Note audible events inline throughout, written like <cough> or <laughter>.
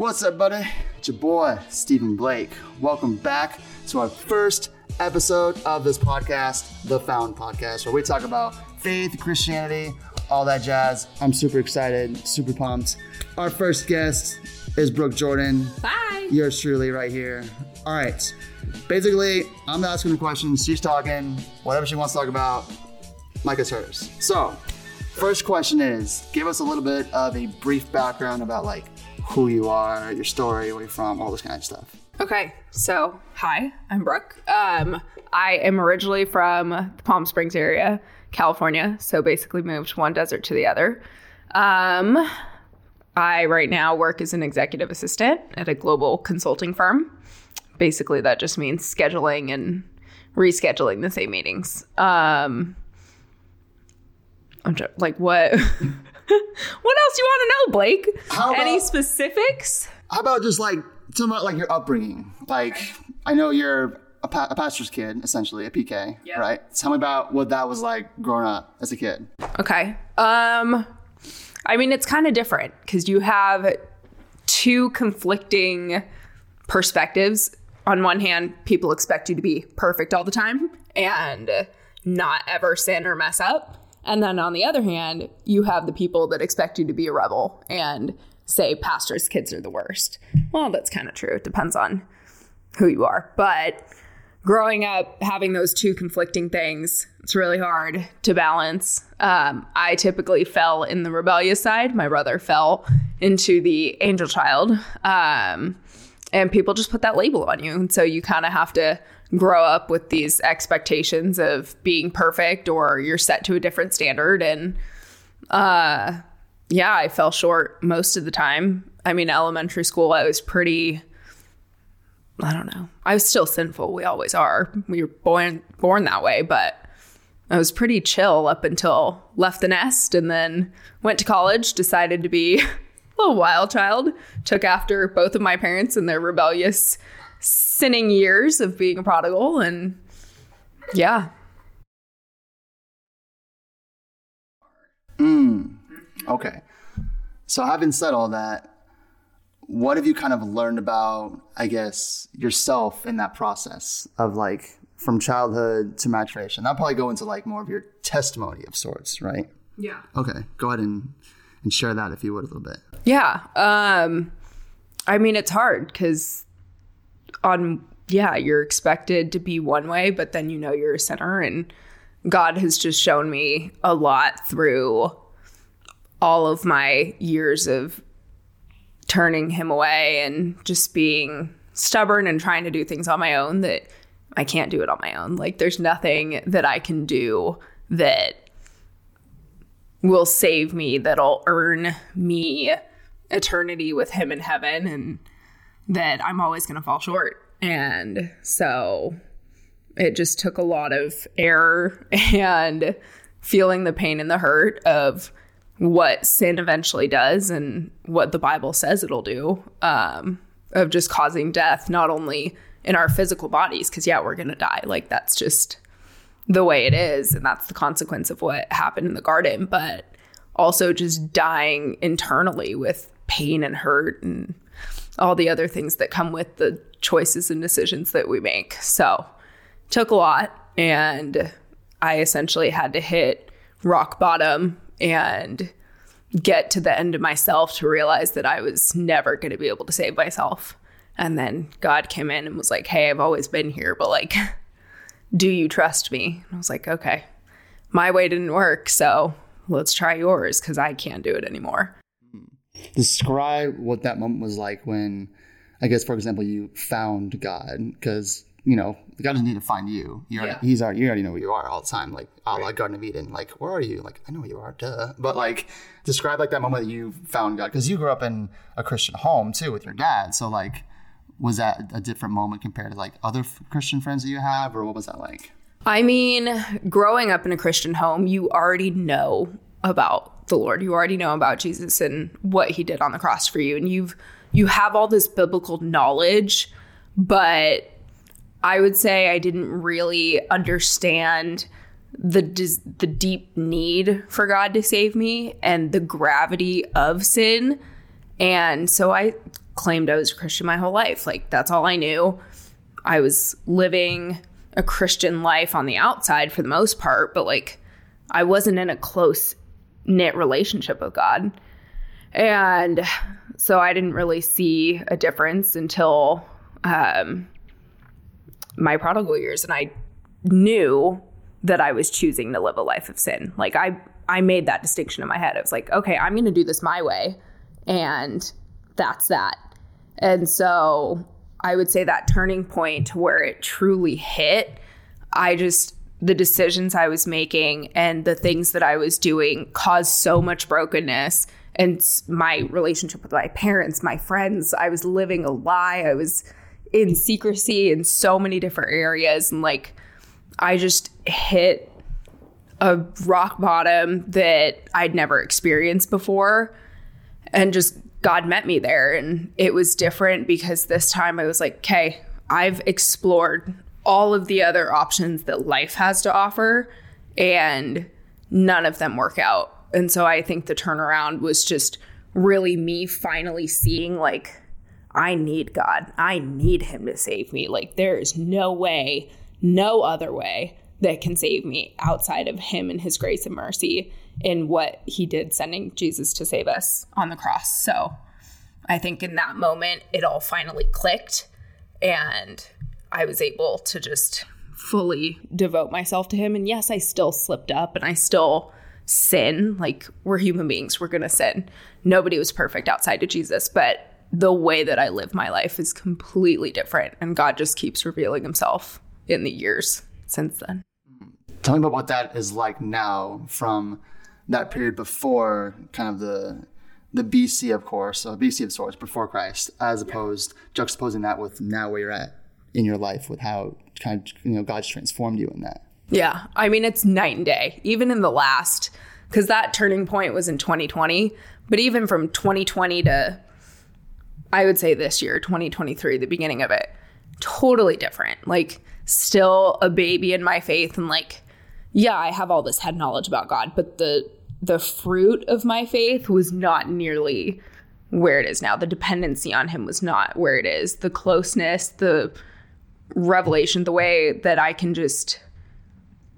What's up, buddy? It's your boy, Stephen Blake. Welcome back to our first episode of this podcast, The Found Podcast, where we talk about faith, Christianity, all that jazz. I'm super excited, super pumped. Our first guest is Brooke Jordan. Bye. Yours truly, right here. All right. Basically, I'm asking the questions, she's talking, whatever she wants to talk about, like it's hers. So, first question is give us a little bit of a brief background about like who you are, your story, where you're from, all this kind of stuff. Okay, so hi, I'm Brooke. Um, I am originally from the Palm Springs area, California. So basically moved one desert to the other. Um, I right now work as an executive assistant at a global consulting firm. Basically, that just means scheduling and rescheduling the same meetings. Um, I'm just, like, what? <laughs> <laughs> what else do you want to know, Blake? How Any specifics? How about just like tell me about like your upbringing? Like, I know you're a, pa- a pastor's kid, essentially, a PK, Yeah. right? Tell me about what that was like growing up as a kid. Okay. Um I mean it's kind of different cuz you have two conflicting perspectives. On one hand, people expect you to be perfect all the time and not ever sin or mess up. And then on the other hand, you have the people that expect you to be a rebel and say pastors' kids are the worst. Well, that's kind of true. It depends on who you are. But growing up having those two conflicting things, it's really hard to balance. Um, I typically fell in the rebellious side. My brother fell into the angel child. Um, and people just put that label on you. And so you kind of have to grow up with these expectations of being perfect or you're set to a different standard. And uh, yeah, I fell short most of the time. I mean, elementary school, I was pretty. I don't know. I was still sinful. We always are. We were born born that way, but I was pretty chill up until left the nest and then went to college, decided to be <laughs> a little wild child, took after both of my parents in their rebellious sinning years of being a prodigal and yeah. Okay. So, having said all that, what have you kind of learned about, I guess, yourself in that process of like from childhood to maturation? I'll probably go into like more of your testimony of sorts, right? Yeah. Okay. Go ahead and, and share that if you would a little bit. Yeah. Um I mean it's hard cuz on yeah, you're expected to be one way, but then you know you're a sinner and God has just shown me a lot through all of my years of turning him away and just being stubborn and trying to do things on my own that I can't do it on my own. Like there's nothing that I can do that will save me that'll earn me eternity with him in heaven and that I'm always going to fall short. And so it just took a lot of error <laughs> and feeling the pain and the hurt of what sin eventually does and what the Bible says it'll do um, of just causing death, not only in our physical bodies, because yeah, we're going to die. Like that's just the way it is and that's the consequence of what happened in the garden but also just dying internally with pain and hurt and all the other things that come with the choices and decisions that we make so took a lot and i essentially had to hit rock bottom and get to the end of myself to realize that i was never going to be able to save myself and then god came in and was like hey i've always been here but like do you trust me? And I was like, okay, my way didn't work. So let's try yours because I can't do it anymore. Describe what that moment was like when i guess for example you found god because you know god doesn't need to find you. You already, Yeah. he's already you already know who you are all the time like a la garden of eden. Like where are you? Like i know who you are duh. But like describe like that moment that you found god because you grew up in a christian home too with your dad. So like was that a different moment compared to like other f- christian friends that you have or what was that like? I mean, growing up in a Christian home, you already know about the Lord. You already know about Jesus and what he did on the cross for you. And you've you have all this biblical knowledge, but I would say I didn't really understand the the deep need for God to save me and the gravity of sin. And so I claimed I was a Christian my whole life. Like that's all I knew. I was living a Christian life on the outside for the most part, but like I wasn't in a close knit relationship with God. And so I didn't really see a difference until um, my prodigal years. And I knew that I was choosing to live a life of sin. Like I, I made that distinction in my head. I was like, okay, I'm going to do this my way. And that's that. And so I would say that turning point to where it truly hit, I just, the decisions I was making and the things that I was doing caused so much brokenness and my relationship with my parents, my friends. I was living a lie. I was in secrecy in so many different areas. And like, I just hit a rock bottom that I'd never experienced before. And just God met me there. And it was different because this time I was like, okay, I've explored all of the other options that life has to offer, and none of them work out. And so I think the turnaround was just really me finally seeing, like, I need God. I need Him to save me. Like, there is no way, no other way that can save me outside of Him and His grace and mercy in what He did sending Jesus to save us on the cross. So I think in that moment, it all finally clicked. And I was able to just fully devote myself to him. And yes, I still slipped up and I still sin. Like we're human beings, we're going to sin. Nobody was perfect outside of Jesus, but the way that I live my life is completely different. And God just keeps revealing himself in the years since then. Tell me about what that is like now from that period before kind of the the BC, of course, so BC of sorts, before Christ, as opposed juxtaposing that with now where you're at in your life with how kind of you know God's transformed you in that. Yeah, I mean it's night and day. Even in the last, because that turning point was in 2020, but even from 2020 to I would say this year, 2023, the beginning of it, totally different. Like still a baby in my faith and like yeah, I have all this head knowledge about God, but the the fruit of my faith was not nearly where it is now. The dependency on him was not where it is. The closeness, the revelation, the way that I can just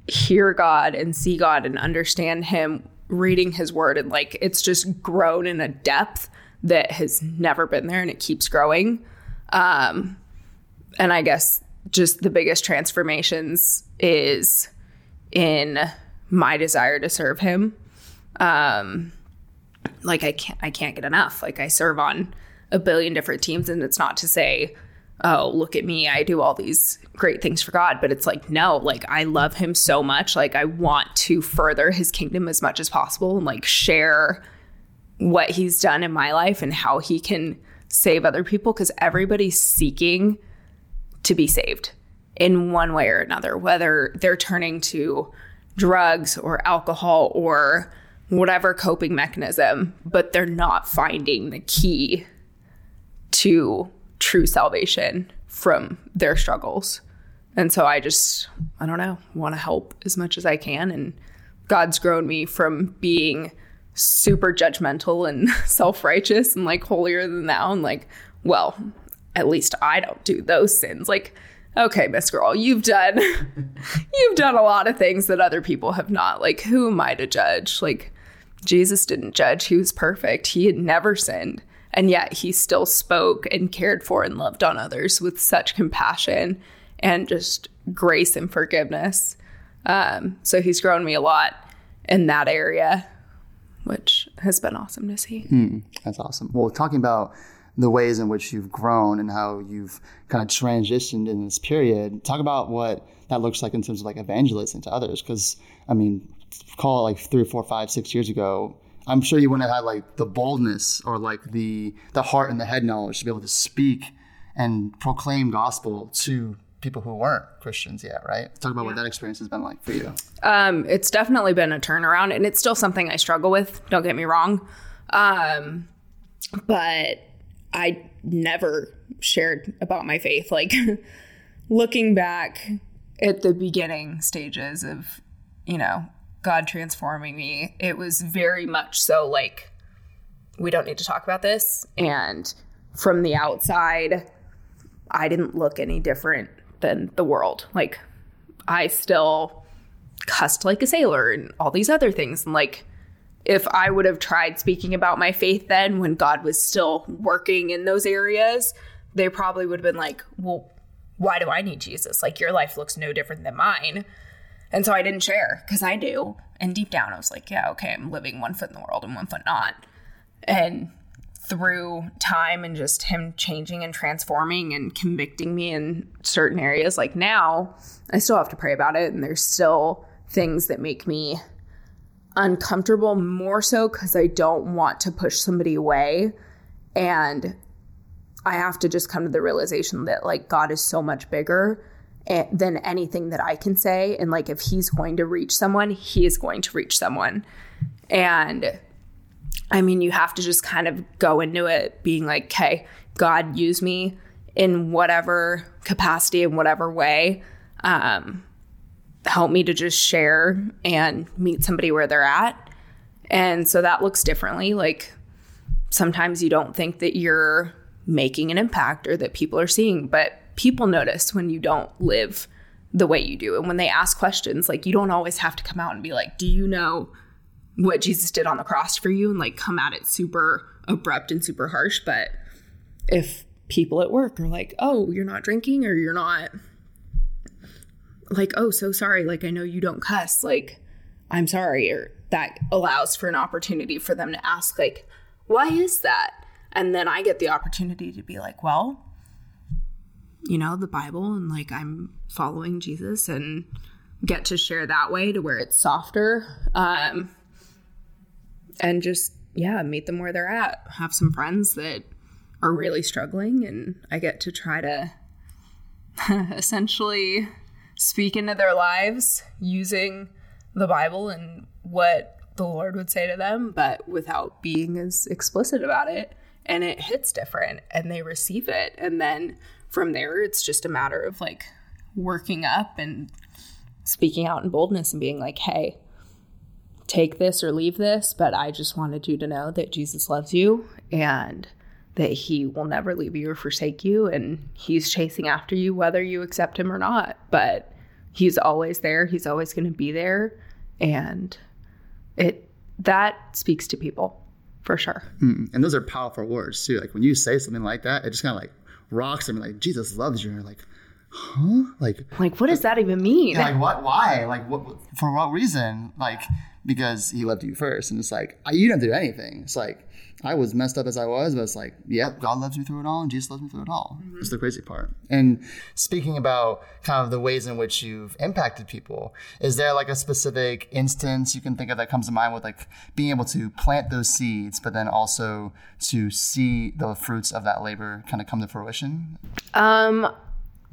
hear God and see God and understand Him reading His Word. And like it's just grown in a depth that has never been there and it keeps growing. Um, and I guess just the biggest transformations is in my desire to serve Him. Um, like I can't, I can't get enough. Like I serve on a billion different teams, and it's not to say oh, look at me, I do all these great things for God. But it's like, no, like I love him so much. Like I want to further his kingdom as much as possible and like share what he's done in my life and how he can save other people because everybody's seeking to be saved in one way or another, whether they're turning to drugs or alcohol or whatever coping mechanism, but they're not finding the key to true salvation from their struggles. And so I just, I don't know, want to help as much as I can. And God's grown me from being super judgmental and <laughs> self righteous and like holier than thou. And like, well, at least I don't do those sins. Like, okay, Miss Girl, you've done, <laughs> you've done a lot of things that other people have not. Like, who am I to judge? Like, Jesus didn't judge. He was perfect. He had never sinned. And yet he still spoke and cared for and loved on others with such compassion and just grace and forgiveness. Um, so he's grown me a lot in that area, which has been awesome to see. Hmm, that's awesome. Well, talking about the ways in which you've grown and how you've kind of transitioned in this period, talk about what that looks like in terms of like evangelism to others. Because, I mean, call it like three, four, five, six years ago, I'm sure you wouldn't have had like the boldness or like the the heart and the head knowledge to be able to speak and proclaim gospel to people who weren't Christians yet, right? Talk about yeah. what that experience has been like for you. Um, it's definitely been a turnaround, and it's still something I struggle with. Don't get me wrong, um, but I never shared about my faith. Like <laughs> looking back at the beginning stages of, you know, God transforming me, it was very much so like, we don't need to talk about this. And from the outside, I didn't look any different than the world. Like, I still cussed like a sailor and all these other things. And like, if I would have tried speaking about my faith then when God was still working in those areas, they probably would have been like, well, why do I need Jesus? Like, your life looks no different than mine. And so I didn't share because I do. And deep down, I was like, yeah, okay, I'm living one foot in the world and one foot not. And through time and just him changing and transforming and convicting me in certain areas, like now, I still have to pray about it. And there's still things that make me uncomfortable, more so because I don't want to push somebody away. And I have to just come to the realization that, like, God is so much bigger than anything that I can say. And like, if he's going to reach someone, he is going to reach someone. And I mean, you have to just kind of go into it being like, okay, God, use me in whatever capacity, in whatever way. Um, help me to just share and meet somebody where they're at. And so that looks differently. Like sometimes you don't think that you're making an impact or that people are seeing, but people notice when you don't live the way you do. And when they ask questions, like you don't always have to come out and be like, Do you know what Jesus did on the cross for you? And like come at it super abrupt and super harsh. But if people at work are like, Oh, you're not drinking or you're not like, Oh, so sorry. Like, I know you don't cuss. Like, I'm sorry. Or that allows for an opportunity for them to ask, like, Why is that? And then I get the opportunity to be like, Well, you know, the Bible and like I'm following Jesus and get to share that way to where it's softer. Um, and just, yeah, meet them where they're at. Have some friends that are really struggling, and I get to try to <laughs> essentially speak into their lives using the Bible and what the Lord would say to them, but without being as explicit about it. And it hits different and they receive it. And then from there, it's just a matter of like working up and speaking out in boldness and being like, hey, take this or leave this, but I just wanted you to know that Jesus loves you and that he will never leave you or forsake you and he's chasing after you whether you accept him or not. But he's always there. He's always going to be there. And it that speaks to people for sure. Mm. and those are powerful words too. Like when you say something like that it just kind of like rocks them like jesus loves you. And you're like huh? Like like what does that even mean? like what why? Like what for what reason? Like because he loved you first. And it's like you didn't do anything. It's like i was messed up as i was but it's like yep god loves me through it all and jesus loves me through it all mm-hmm. it's the crazy part and speaking about kind of the ways in which you've impacted people is there like a specific instance you can think of that comes to mind with like being able to plant those seeds but then also to see the fruits of that labor kind of come to fruition um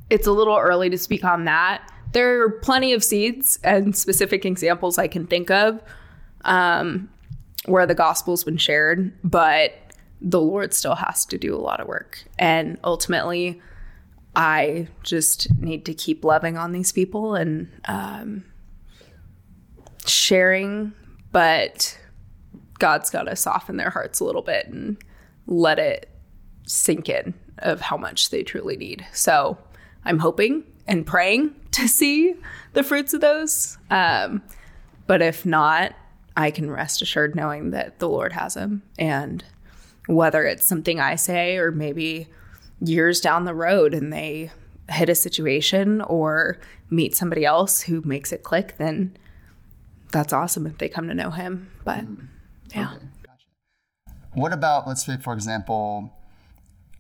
it's a little early to speak on that. There are plenty of seeds and specific examples I can think of um, where the gospel's been shared, but the Lord still has to do a lot of work. And ultimately, I just need to keep loving on these people and um, sharing, but God's got to soften their hearts a little bit and let it sink in of how much they truly need. So I'm hoping and praying <laughs> to see the fruits of those. Um, but if not, I can rest assured knowing that the Lord has him. And whether it's something I say or maybe years down the road and they hit a situation or meet somebody else who makes it click, then that's awesome if they come to know him. But mm-hmm. yeah. Okay, gotcha. What about, let's say, for example,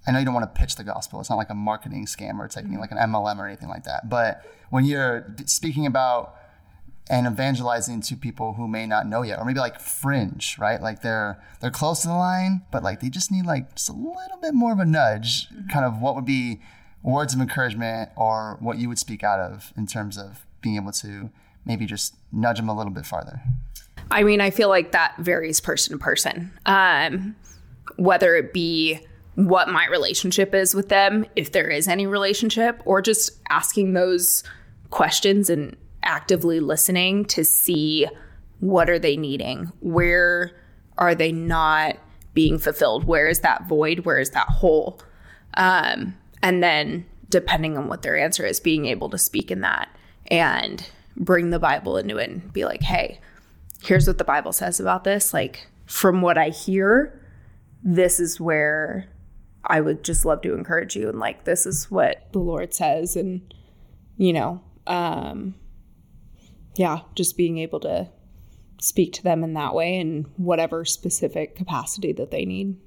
I know you don't want to pitch the gospel. It's not like a marketing scam or it's like, like an MLM or anything like that. But when you're speaking about and evangelizing to people who may not know yet, or maybe like fringe, right? Like they're they're close to the line, but like they just need like just a little bit more of a nudge. Mm-hmm. Kind of what would be words of encouragement or what you would speak out of in terms of being able to maybe just nudge them a little bit farther. I mean, I feel like that varies person to person. Um, whether it be what my relationship is with them, if there is any relationship, or just asking those questions and actively listening to see what are they needing? Where are they not being fulfilled? Where is that void? Where is that hole? Um, and then, depending on what their answer is, being able to speak in that and bring the Bible into it and be like, hey, here's what the Bible says about this. Like, from what I hear, this is where I would just love to encourage you. And like, this is what the Lord says. And, you know, um, yeah, just being able to speak to them in that way in whatever specific capacity that they need.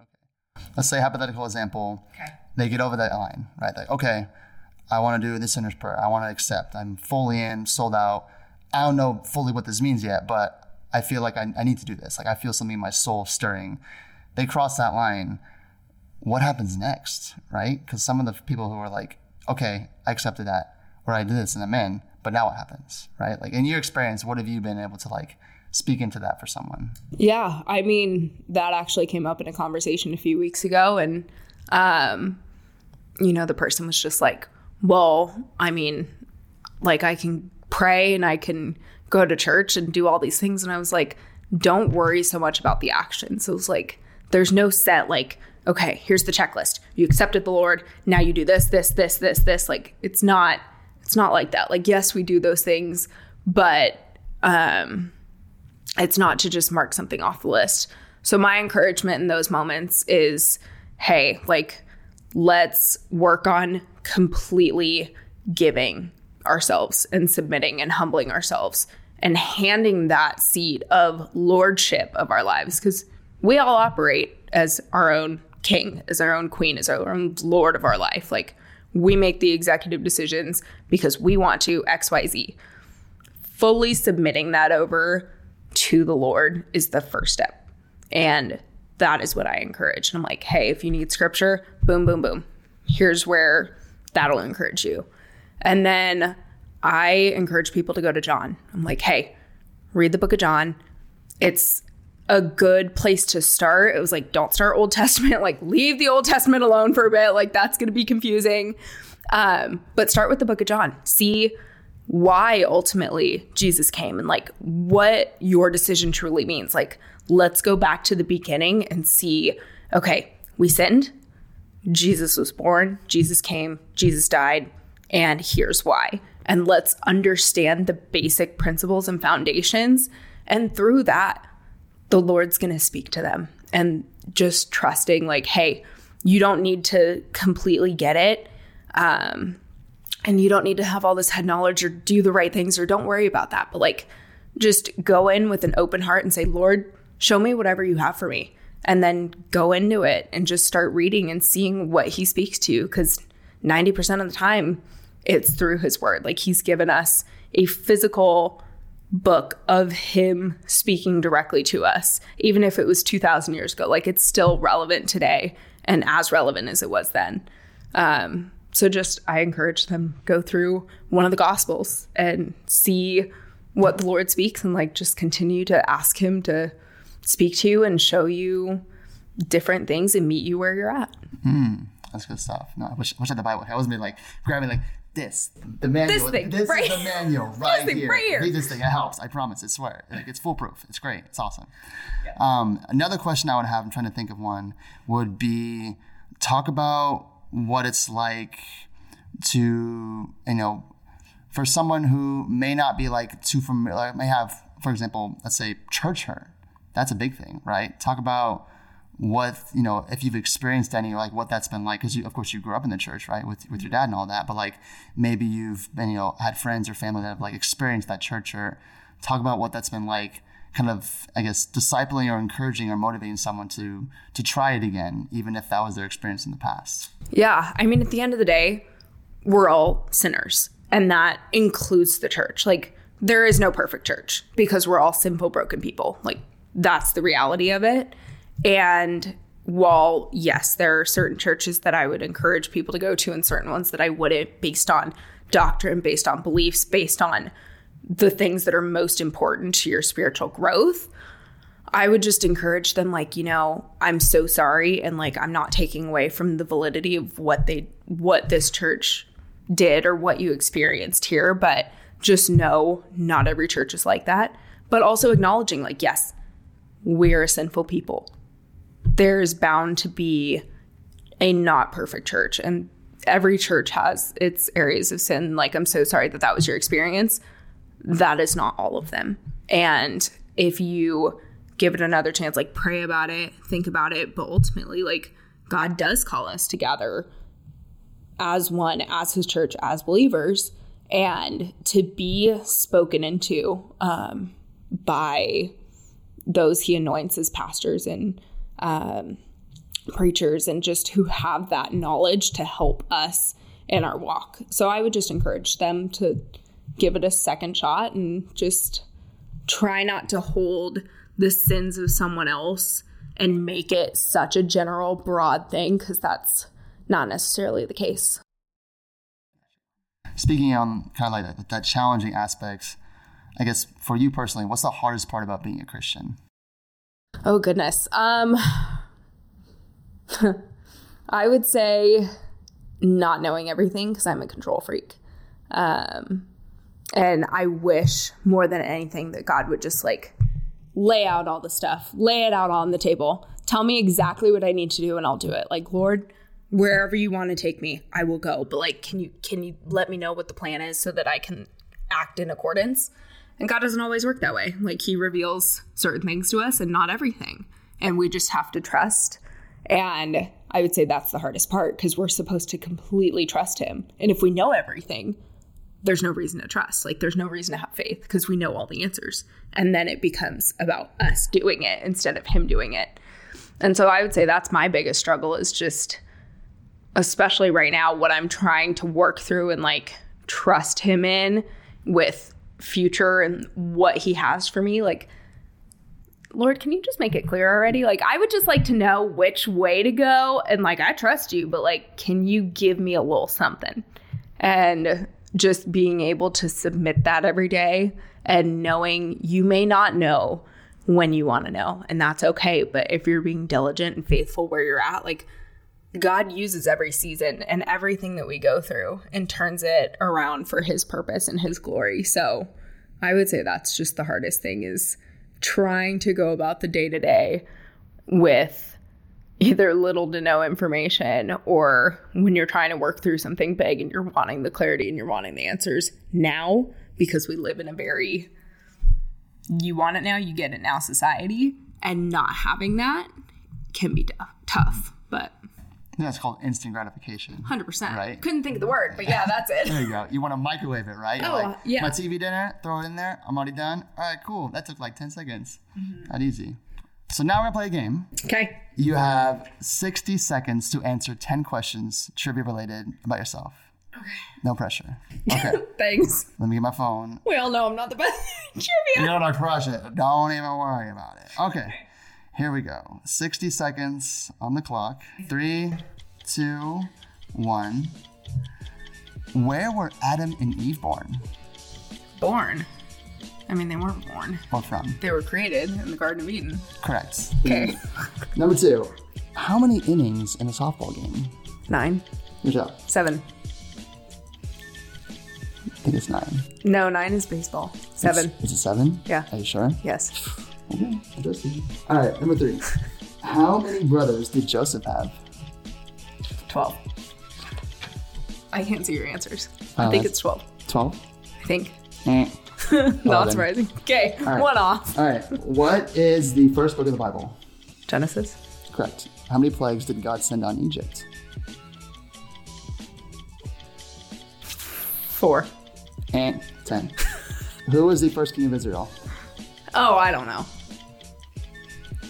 Okay. Let's say hypothetical example. Okay. They get over that line, right? Like, okay, I want to do the sinner's prayer. I want to accept. I'm fully in, sold out. I don't know fully what this means yet, but I feel like I, I need to do this. Like I feel something in my soul stirring. They cross that line. What happens next, right? Because some of the people who are like, okay, I accepted that, or I did this and I'm in, but now what happens, right? Like in your experience, what have you been able to like speak into that for someone? Yeah, I mean that actually came up in a conversation a few weeks ago, and um, you know the person was just like, well, I mean, like I can pray and I can go to church and do all these things. And I was like, don't worry so much about the action. So it was like, there's no set, like, okay, here's the checklist. You accepted the Lord. Now you do this, this, this, this, this. Like, it's not, it's not like that. Like, yes, we do those things, but um, it's not to just mark something off the list. So my encouragement in those moments is, hey, like, let's work on completely giving ourselves and submitting and humbling ourselves and handing that seat of lordship of our lives because we all operate as our own king, as our own queen, as our own lord of our life. Like we make the executive decisions because we want to XYZ. Fully submitting that over to the Lord is the first step. And that is what I encourage. And I'm like, hey, if you need scripture, boom, boom, boom. Here's where that'll encourage you. And then I encourage people to go to John. I'm like, hey, read the book of John. It's a good place to start. It was like, don't start Old Testament, <laughs> like, leave the Old Testament alone for a bit. Like, that's going to be confusing. Um, but start with the book of John. See why ultimately Jesus came and like what your decision truly means. Like, let's go back to the beginning and see okay, we sinned. Jesus was born, Jesus came, Jesus died, and here's why. And let's understand the basic principles and foundations. And through that, the Lord's going to speak to them and just trusting, like, hey, you don't need to completely get it. Um, and you don't need to have all this head knowledge or do the right things or don't worry about that. But like, just go in with an open heart and say, Lord, show me whatever you have for me. And then go into it and just start reading and seeing what he speaks to you. Because 90% of the time, it's through his word. Like he's given us a physical book of him speaking directly to us, even if it was 2,000 years ago. Like it's still relevant today and as relevant as it was then. Um, so just I encourage them go through one of the gospels and see what the Lord speaks and like just continue to ask him to speak to you and show you different things and meet you where you're at. Mm, that's good stuff. No, I wish, wish I had the Bible. I was me like grabbing like this, the manual. This thing, this right? is the manual <laughs> right, thing here. right here. Read this thing. It helps. I promise. I swear. Like it's foolproof. It's great. It's awesome. Um, another question I would have, I'm trying to think of one, would be talk about what it's like to, you know, for someone who may not be like too familiar, may have, for example, let's say church hurt. That's a big thing, right? Talk about what you know if you've experienced any like what that's been like because you of course you grew up in the church right with with your dad and all that but like maybe you've been you know had friends or family that have like experienced that church or talk about what that's been like kind of i guess discipling or encouraging or motivating someone to to try it again even if that was their experience in the past Yeah. I mean, at the end of the day, we're all sinners, and that includes the church. Like, there is no perfect church because we're all simple broken people. Like, that's the reality of it. And while, yes, there are certain churches that I would encourage people to go to and certain ones that I wouldn't based on doctrine, based on beliefs, based on the things that are most important to your spiritual growth. I would just encourage them, like, you know, I'm so sorry. And like, I'm not taking away from the validity of what they, what this church did or what you experienced here. But just know not every church is like that. But also acknowledging, like, yes, we're a sinful people. There's bound to be a not perfect church and every church has its areas of sin. Like i'm so sorry that that was your experience. That is not all of them. And if you give it another chance like pray about it think about it but ultimately like god does call us to gather as one as his church as believers and to be spoken into um, by those he anoints as pastors and um, preachers and just who have that knowledge to help us in our walk. So I would just encourage them to give it a second shot and just try not to hold the sins of someone else and make it such a general, broad thing because that's not necessarily the case. Speaking on kind of like that, that challenging aspects, I guess for you personally, what's the hardest part about being a Christian? Oh goodness. Um <laughs> I would say not knowing everything because I'm a control freak. Um and I wish more than anything that God would just like lay out all the stuff, lay it out on the table, tell me exactly what I need to do and I'll do it. Like, Lord, wherever you want to take me, I will go. But like, can you can you let me know what the plan is so that I can act in accordance? And God doesn't always work that way. Like he reveals certain things to us and not everything. And we just have to trust. And I would say that's the hardest part because we're supposed to completely trust him. And if we know everything, there's no reason to trust. Like there's no reason to have faith because we know all the answers. And then it becomes about us doing it instead of him doing it. And so I would say that's my biggest struggle is just especially right now what I'm trying to work through and like trust him in with future and what he has for me like Lord, can you just make it clear already? Like, I would just like to know which way to go. And like, I trust you, but like, can you give me a little something? And just being able to submit that every day and knowing you may not know when you want to know, and that's okay. But if you're being diligent and faithful where you're at, like, God uses every season and everything that we go through and turns it around for his purpose and his glory. So I would say that's just the hardest thing is trying to go about the day to day with either little to no information or when you're trying to work through something big and you're wanting the clarity and you're wanting the answers now because we live in a very you want it now, you get it now society and not having that can be tough. But that's called instant gratification. 100%. Right? Couldn't think of the word, but yeah, that's it. there you go. You want to microwave it, right? Oh, like, yeah. My TV dinner, throw it in there. I'm already done. All right, cool. That took like 10 seconds. Mm-hmm. That easy. So now we're going to play a game. Okay. You have 60 seconds to answer 10 questions, trivia related, about yourself. Okay. No pressure. <laughs> Okay. Thanks. Let me get my phone. We all know I'm not the best <laughs> trivia. You don't crush it. Don't even worry about it. Okay. Here we go. 60 seconds on the clock. Three, two, one. Where were Adam and Eve born? Born? I mean, they weren't born. Or from? They were created in the Garden of Eden. Correct. Okay. <laughs> Number two. How many innings in a softball game? Nine. Good job. Seven. I think it's nine. No, nine is baseball. Seven. Is, it seven? Yeah. Are you sure? Yes. Okay, interesting. All right, number three. How many brothers did Joseph have? 12. I can't see your answers. I uh, think it's 12. 12? I think. Eh. <laughs> Not surprising. Okay, right. one off. All right. What is the first book of the Bible? Genesis. Correct. How many plagues did God send on Egypt? Four. And ten. Who was the first king of Israel? Oh, I don't know.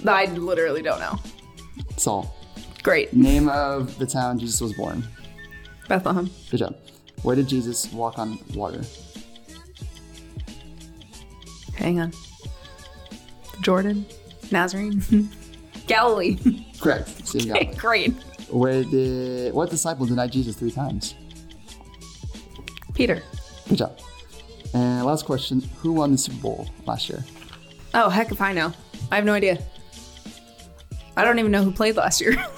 I literally don't know. Saul. Great. Name of the town Jesus was born. Bethlehem. Good job. Where did Jesus walk on water? Hang on. Jordan, Nazarene, <laughs> Galilee. <laughs> Correct. <laughs> Okay, Galilee. Great. Where did what disciple denied Jesus three times? Peter. Good job. And last question: Who won the Super Bowl last year? Oh heck if I know. I have no idea. I don't even know who played last year. <laughs>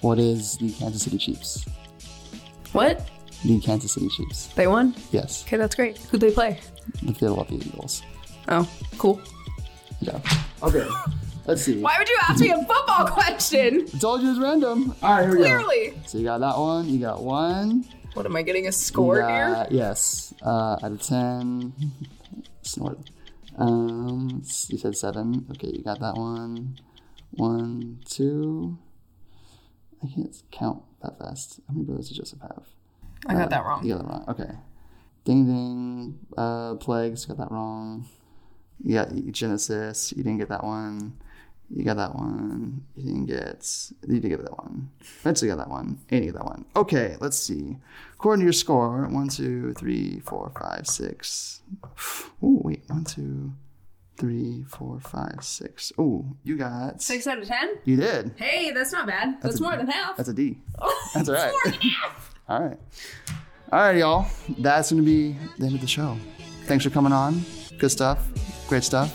what is the Kansas City Chiefs? What? The Kansas City Chiefs. They won? Yes. Okay, that's great. Who'd they play? The Philadelphia Eagles. Oh, cool. Yeah. Okay. Let's see. Why would you ask me a football <laughs> question? I told you it's random. All right, here we go. Clearly. So you got that one. You got one. What am I getting a You score here? got- Yes. Uh, out of ten. <laughs> Snort. Um, you said seven. Okay, you got that one. One, two. I can't count that fast. How many brothers did Joseph have? I got that wrong. You got that wrong. Okay. Ding ding. Uh, plagues. Got that wrong. Yeah, Genesis. You didn't get that one. You got that one. You didn't get. You did get that one. Eventually got that one. And you got that one. Okay. Let's see. According to your score, one, two, three, four, five, six. Oh wait. One, two, three, four, five, six. Oh, you got. Six out of ten? You did. Hey, that's not bad. That's, a- more than half. That's a D. Oh, that's all That's right. more than half. <laughs> All right. All right, y'all. That's going to be the end of the show. Thanks for coming on. Good stuff. Great stuff.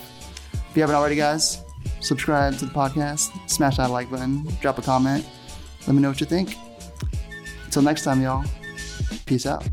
If you haven't already, guys, subscribe to the podcast, smash that like button, drop a comment. Let me know what you think. Until next time, y'all. Peace out.